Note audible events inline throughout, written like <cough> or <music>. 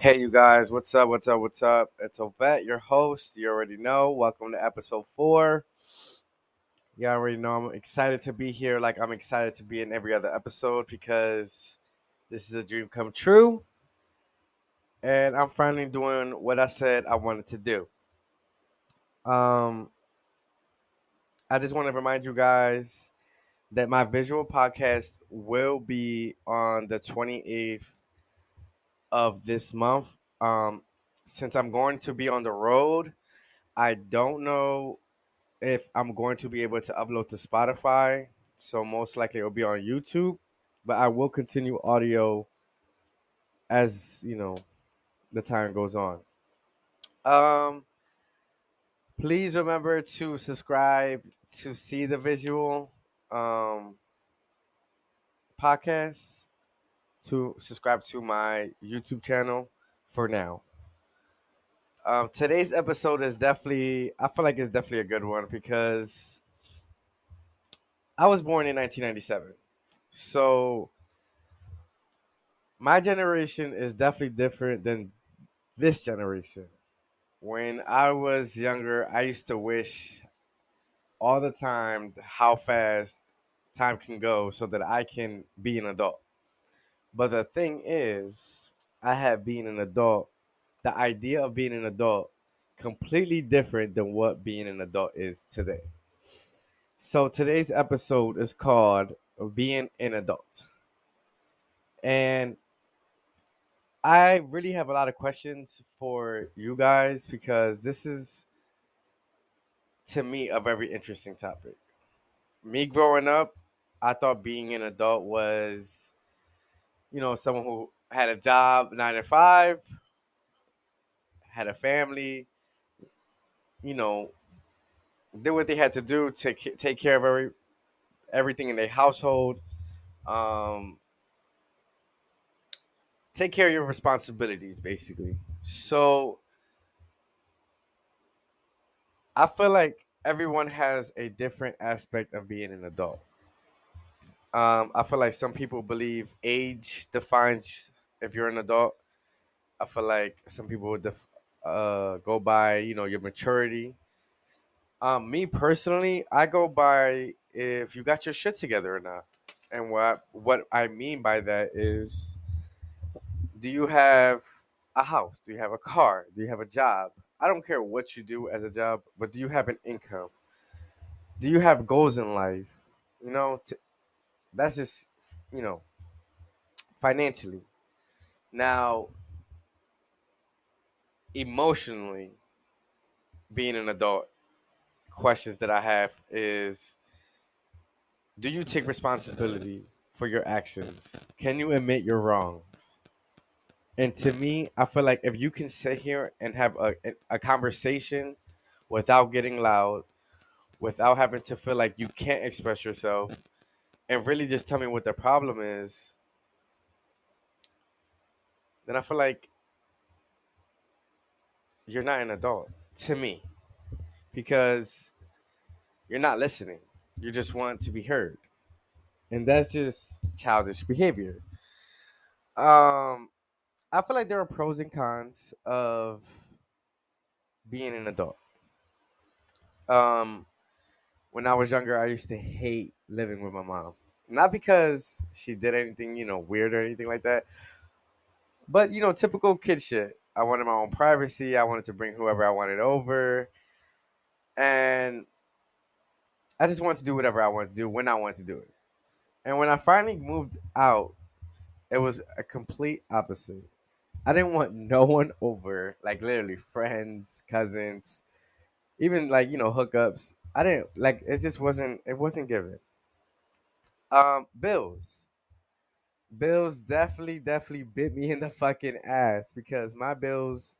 Hey, you guys, what's up? What's up? What's up? It's Ovet, your host. You already know. Welcome to episode four. You already know I'm excited to be here, like I'm excited to be in every other episode because this is a dream come true. And I'm finally doing what I said I wanted to do. Um, I just want to remind you guys that my visual podcast will be on the 28th of this month. Um, since I'm going to be on the road, I don't know if I'm going to be able to upload to Spotify. So most likely it'll be on YouTube, but I will continue audio as you know the time goes on. Um, please remember to subscribe to see the visual um podcast to subscribe to my YouTube channel for now. Um, today's episode is definitely, I feel like it's definitely a good one because I was born in 1997. So my generation is definitely different than this generation. When I was younger, I used to wish all the time how fast time can go so that I can be an adult. But the thing is, I have been an adult. The idea of being an adult completely different than what being an adult is today. So today's episode is called Being an Adult. And I really have a lot of questions for you guys because this is to me a very interesting topic. Me growing up, I thought being an adult was you know, someone who had a job nine to five, had a family, you know, did what they had to do to take care of every everything in their household, um, take care of your responsibilities, basically. So I feel like everyone has a different aspect of being an adult. Um, I feel like some people believe age defines if you're an adult. I feel like some people would def- uh, go by, you know, your maturity. Um, me personally, I go by if you got your shit together or not. And what what I mean by that is, do you have a house? Do you have a car? Do you have a job? I don't care what you do as a job, but do you have an income? Do you have goals in life? You know, t- that's just you know financially. Now, emotionally, being an adult, questions that I have is do you take responsibility for your actions? Can you admit your wrongs? And to me, I feel like if you can sit here and have a, a conversation without getting loud, without having to feel like you can't express yourself, and really just tell me what the problem is, then I feel like you're not an adult to me because you're not listening. You just want to be heard. And that's just childish behavior. Um I feel like there are pros and cons of being an adult. Um when I was younger, I used to hate living with my mom. Not because she did anything, you know, weird or anything like that, but you know, typical kid shit. I wanted my own privacy. I wanted to bring whoever I wanted over, and I just wanted to do whatever I wanted to do when I wanted to do it. And when I finally moved out, it was a complete opposite. I didn't want <laughs> no one over, like literally friends, cousins, even like you know hookups. I didn't like it. Just wasn't it wasn't given. Um, bills. Bills definitely, definitely bit me <laughs> in the fucking ass because my bills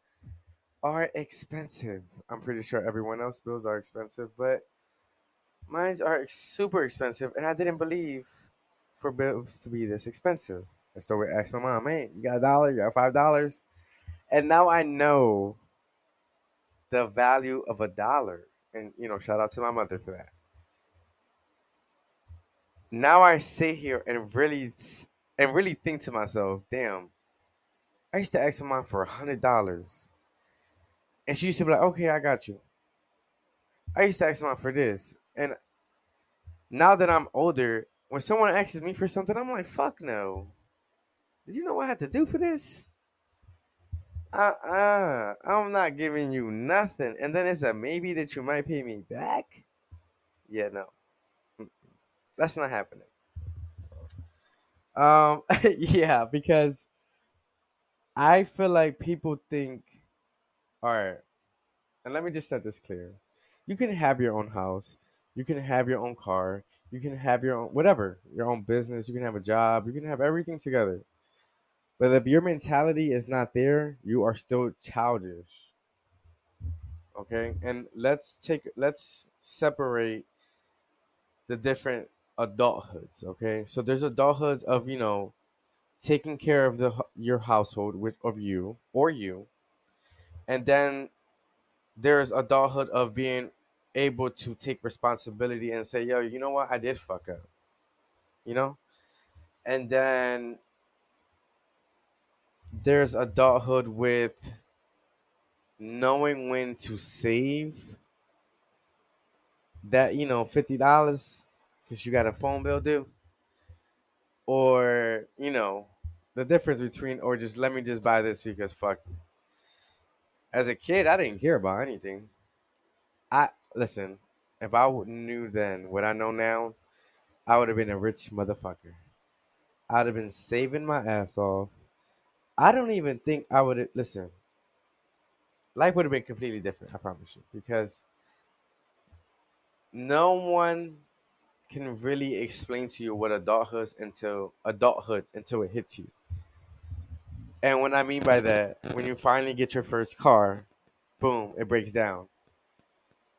are expensive. I'm pretty sure everyone else bills are expensive, but mine are super expensive, and I didn't believe for bills to be this expensive. I started ask my mom, "Hey, you got a dollar? You got five dollars?" And now I know the value of a dollar, and you know, shout out to my mother for that now I sit here and really and really think to myself, damn, I used to ask my mom for a hundred dollars. And she used to be like, okay, I got you. I used to ask my mom for this. And now that I'm older, when someone asks me for something, I'm like, fuck no. Did you know what I had to do for this? Uh uh-uh, uh, I'm not giving you nothing. And then it's a maybe that you might pay me back? Yeah, no. That's not happening. Um, <laughs> yeah, because I feel like people think, all right, and let me just set this clear. You can have your own house, you can have your own car, you can have your own whatever, your own business, you can have a job, you can have everything together. But if your mentality is not there, you are still childish. Okay? And let's take let's separate the different adulthoods, okay? So there's adulthoods of, you know, taking care of the your household with of you or you and then there's adulthood of being able to take responsibility and say yo you know what i did fuck up you know and then there's adulthood with knowing when to save that you know $50 because you got a phone bill due or you know the difference between or just let me just buy this because fuck. As a kid, I didn't care about anything. I listen. If I knew then what I know now, I would have been a rich motherfucker. I'd have been saving my ass off. I don't even think I would listen. Life would have been completely different. I promise you, because no one can really explain to you what adulthood until adulthood until it hits you. And what I mean by that, when you finally get your first car, boom, it breaks down.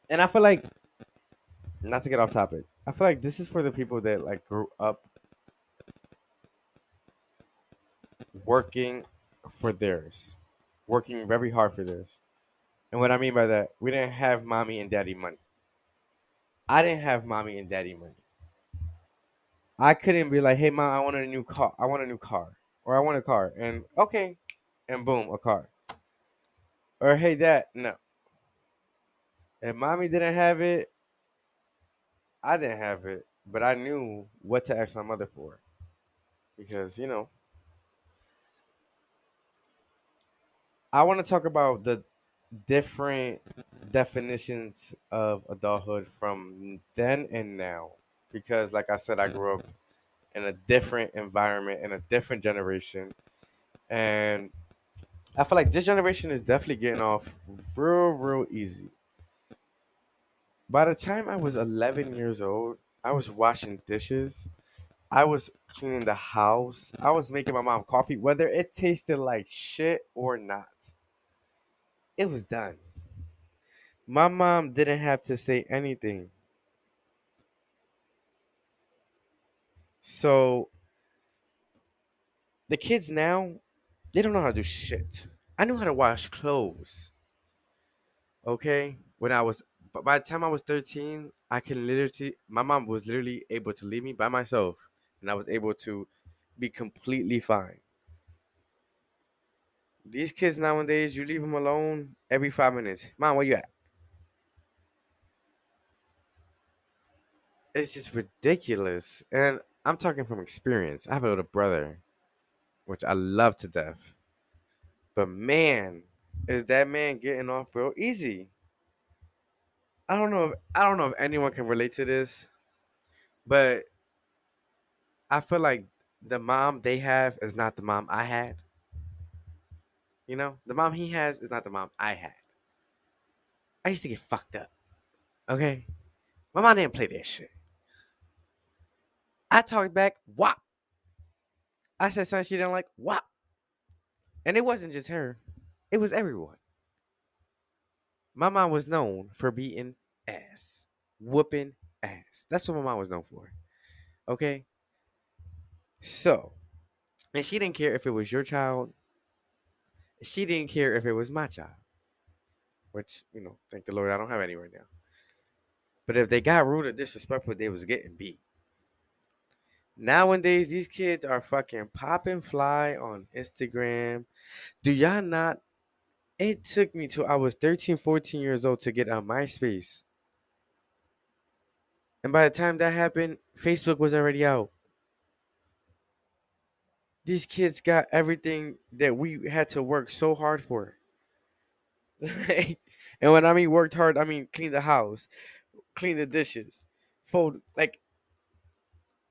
And I feel like not to get off topic, I feel like this is for the people that like grew up working for theirs, working very hard for theirs. And what I mean by that, we didn't have mommy and daddy money. I didn't have mommy and daddy money. I couldn't be like, "Hey, mom, I want a new car. I want a new car, or I want a car," and okay, and boom, a car. Or hey, dad, no. If mommy didn't have it, I didn't have it, but I knew what to ask my mother for, because you know. I want to talk about the different definitions of adulthood from then and now because like I said, I grew up in a different environment in a different generation. And I feel like this generation is definitely getting off real, real easy. By the time I was 11 years old, I was washing dishes. I was cleaning the house. I was making my mom coffee, whether it tasted like shit or not. It was done. My mom didn't have to say anything. So the kids now, they don't know how to do shit. I knew how to wash clothes. Okay? When I was by the time I was 13, I can literally my mom was literally able to leave me by myself and I was able to be completely fine. These kids nowadays, you leave them alone every five minutes. Mom, where you at? It's just ridiculous. And I'm talking from experience. I have a little brother, which I love to death. But man, is that man getting off real easy. I don't know if I don't know if anyone can relate to this, but I feel like the mom they have is not the mom I had. You know, the mom he has is not the mom I had. I used to get fucked up. Okay? My mom didn't play that shit. I talked back, whop. I said something she didn't like, whop. And it wasn't just her, it was everyone. My mom was known for beating ass, whooping ass. That's what my mom was known for. Okay? So, and she didn't care if it was your child. She didn't care if it was my child. Which, you know, thank the Lord I don't have any right now. But if they got rude or disrespectful, they was getting beat. Nowadays, these kids are fucking popping fly on Instagram. Do y'all not? It took me till I was 13, 14 years old to get on MySpace. And by the time that happened, Facebook was already out. These kids got everything that we had to work so hard for. <laughs> and when I mean worked hard, I mean clean the house, clean the dishes, fold. Like,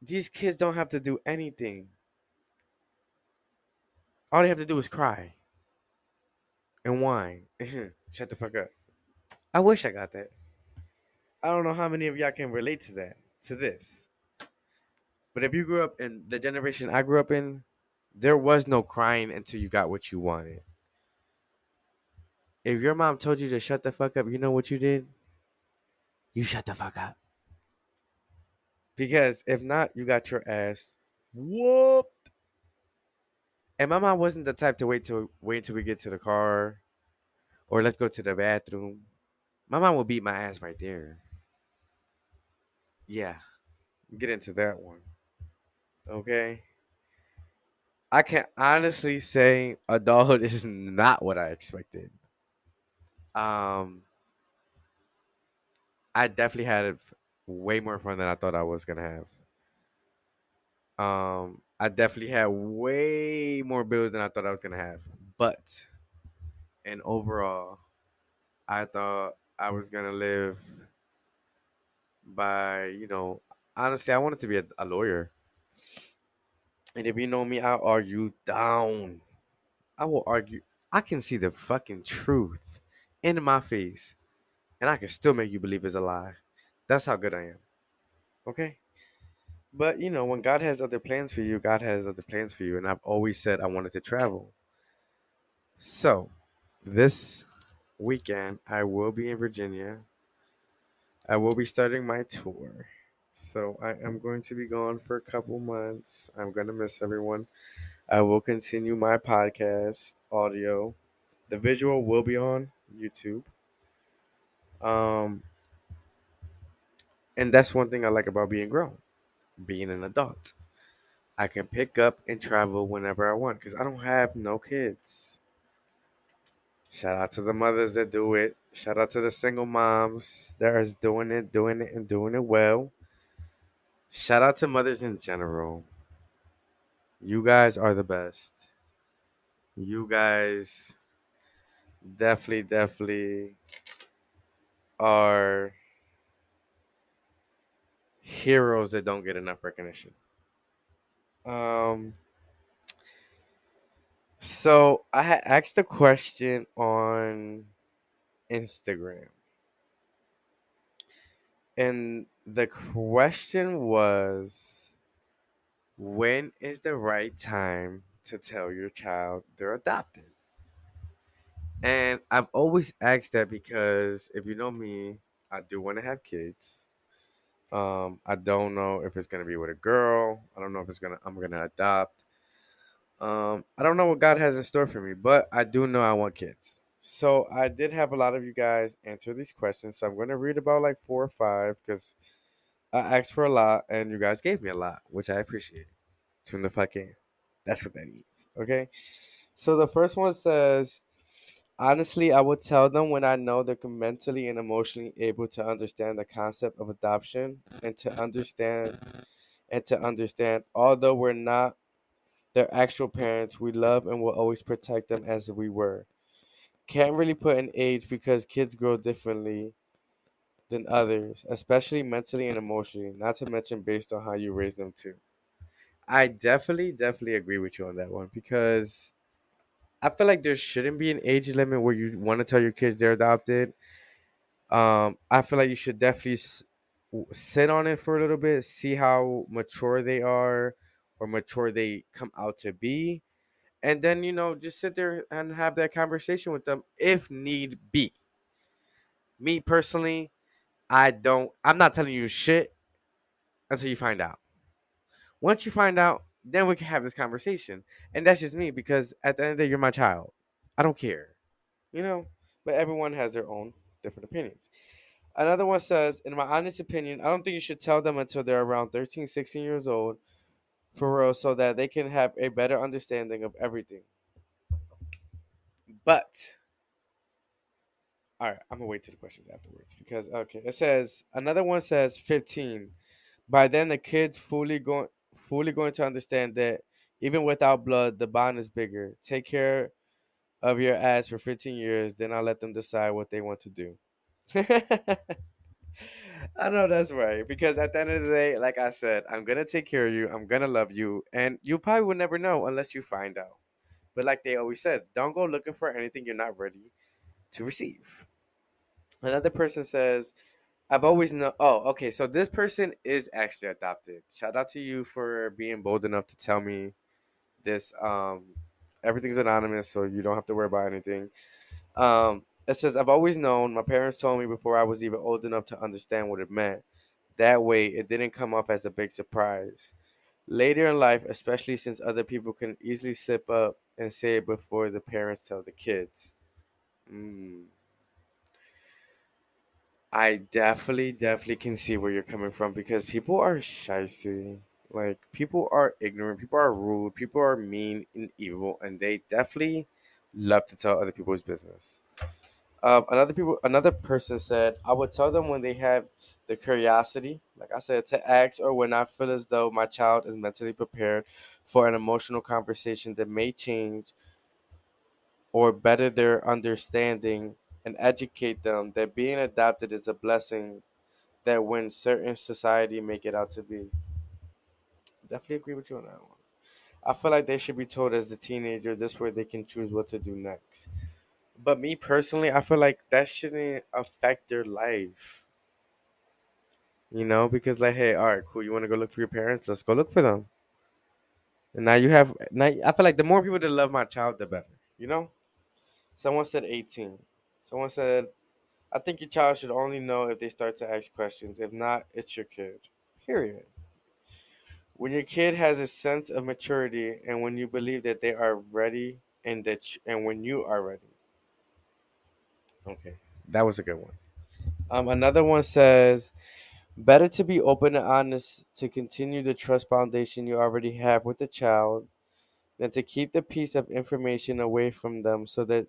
these kids don't have to do anything. All they have to do is cry and whine. <laughs> Shut the fuck up. I wish I got that. I don't know how many of y'all can relate to that, to this. But if you grew up in the generation I grew up in, there was no crying until you got what you wanted. If your mom told you to shut the fuck up, you know what you did? You shut the fuck up. Because if not, you got your ass whooped. And my mom wasn't the type to wait to wait until we get to the car or let's go to the bathroom. My mom will beat my ass right there. Yeah. Get into that one. Okay. I can honestly say adulthood is not what I expected. Um I definitely had way more fun than I thought I was gonna have. Um, I definitely had way more bills than I thought I was gonna have. But and overall, I thought I was gonna live by, you know, honestly, I wanted to be a, a lawyer. And if you know me, I'll argue down. I will argue. I can see the fucking truth in my face, and I can still make you believe it's a lie. That's how good I am. Okay? But you know, when God has other plans for you, God has other plans for you. And I've always said I wanted to travel. So, this weekend, I will be in Virginia. I will be starting my tour. So, I am going to be gone for a couple months. I'm going to miss everyone. I will continue my podcast audio. The visual will be on YouTube. Um, and that's one thing I like about being grown, being an adult. I can pick up and travel whenever I want because I don't have no kids. Shout out to the mothers that do it. Shout out to the single moms that are doing it, doing it, and doing it well. Shout out to mothers in general. You guys are the best. You guys definitely, definitely are heroes that don't get enough recognition. Um, so I asked a question on Instagram. And the question was when is the right time to tell your child they're adopted? And I've always asked that because if you know me, I do want to have kids. Um, I don't know if it's gonna be with a girl. I don't know if it's gonna I'm gonna adopt. Um, I don't know what God has in store for me, but I do know I want kids. So I did have a lot of you guys answer these questions. So I'm gonna read about like four or five because I asked for a lot and you guys gave me a lot, which I appreciate. Tune the fuck in. That's what that means. Okay. So the first one says Honestly, I would tell them when I know they're mentally and emotionally able to understand the concept of adoption and to understand and to understand although we're not their actual parents, we love and will always protect them as we were. Can't really put an age because kids grow differently than others, especially mentally and emotionally, not to mention based on how you raise them too. I definitely, definitely agree with you on that one because I feel like there shouldn't be an age limit where you want to tell your kids they're adopted. Um, I feel like you should definitely sit on it for a little bit, see how mature they are or mature they come out to be, and then you know just sit there and have that conversation with them if need be. Me personally, I don't. I'm not telling you shit until you find out. Once you find out, then we can have this conversation. And that's just me because at the end of the day, you're my child. I don't care. You know? But everyone has their own different opinions. Another one says, in my honest opinion, I don't think you should tell them until they're around 13, 16 years old for real, so that they can have a better understanding of everything. But all right, I'm gonna wait to the questions afterwards because okay, it says another one says 15. By then, the kids fully going fully going to understand that even without blood, the bond is bigger. Take care of your ass for 15 years, then I'll let them decide what they want to do. <laughs> I know that's right because at the end of the day, like I said, I'm gonna take care of you. I'm gonna love you, and you probably will never know unless you find out. But like they always said, don't go looking for anything you're not ready to receive. Another person says, I've always known. Oh, okay. So this person is actually adopted. Shout out to you for being bold enough to tell me this. Um, everything's anonymous, so you don't have to worry about anything. Um, it says, I've always known. My parents told me before I was even old enough to understand what it meant. That way, it didn't come off as a big surprise. Later in life, especially since other people can easily slip up and say it before the parents tell the kids. Mm. I definitely, definitely can see where you're coming from because people are shysty. Like people are ignorant, people are rude, people are mean and evil, and they definitely love to tell other people's business. Um, another people, another person said, I would tell them when they have the curiosity, like I said, to ask, or when I feel as though my child is mentally prepared for an emotional conversation that may change or better their understanding and educate them that being adopted is a blessing that when certain society make it out to be. Definitely agree with you on that one. I feel like they should be told as a teenager this way they can choose what to do next. But me personally, I feel like that shouldn't affect their life. You know, because like, hey, all right, cool. You want to go look for your parents? Let's go look for them. And now you have. Now I feel like the more people that love my child, the better. You know. Someone said eighteen. Someone said, I think your child should only know if they start to ask questions. If not, it's your kid. Period. When your kid has a sense of maturity and when you believe that they are ready and that and when you are ready. Okay. That was a good one. Um another one says better to be open and honest to continue the trust foundation you already have with the child than to keep the piece of information away from them so that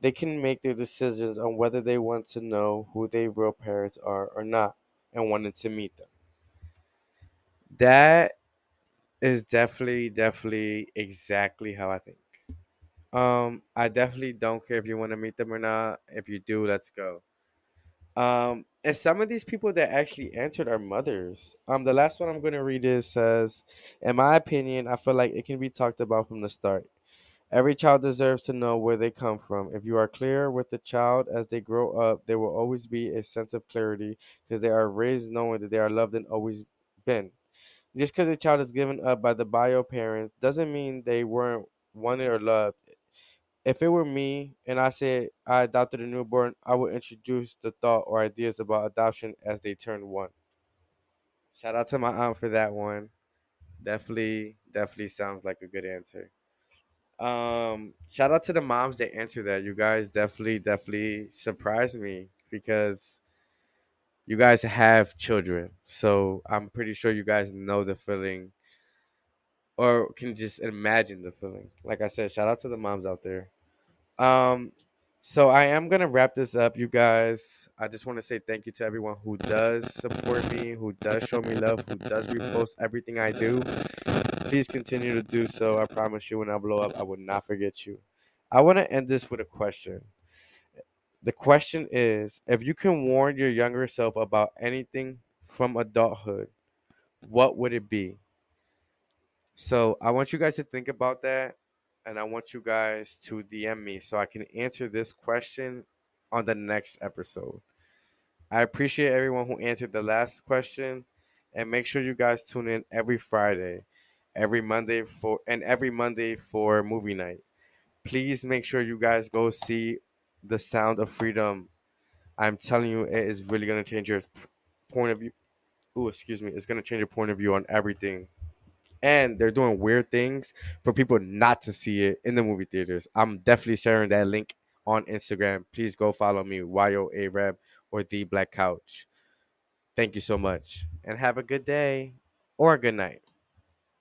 they can make their decisions on whether they want to know who their real parents are or not and wanting to meet them. That is definitely, definitely exactly how I think. Um, I definitely don't care if you want to meet them or not. If you do, let's go. Um, and some of these people that actually answered are mothers. Um, the last one I'm going to read is says, in my opinion, I feel like it can be talked about from the start. Every child deserves to know where they come from. If you are clear with the child as they grow up, there will always be a sense of clarity because they are raised knowing that they are loved and always been. Just because a child is given up by the bio parents doesn't mean they weren't wanted or loved. If it were me and I said I adopted a newborn, I would introduce the thought or ideas about adoption as they turn one. Shout out to my aunt for that one. Definitely, definitely sounds like a good answer. Um, shout out to the moms that answer that. You guys definitely, definitely surprised me because you guys have children. So I'm pretty sure you guys know the feeling or can just imagine the feeling. Like I said, shout out to the moms out there. Um, so I am gonna wrap this up, you guys. I just want to say thank you to everyone who does support me, who does show me love, who does repost everything I do. Please continue to do so. I promise you, when I blow up, I will not forget you. I want to end this with a question. The question is if you can warn your younger self about anything from adulthood, what would it be? So I want you guys to think about that and I want you guys to DM me so I can answer this question on the next episode. I appreciate everyone who answered the last question and make sure you guys tune in every Friday, every Monday for and every Monday for movie night. Please make sure you guys go see The Sound of Freedom. I'm telling you it is really going to change your point of view. Oh, excuse me. It's going to change your point of view on everything and they're doing weird things for people not to see it in the movie theaters. I'm definitely sharing that link on Instagram. Please go follow me, YO Arab or The Black Couch. Thank you so much and have a good day or a good night.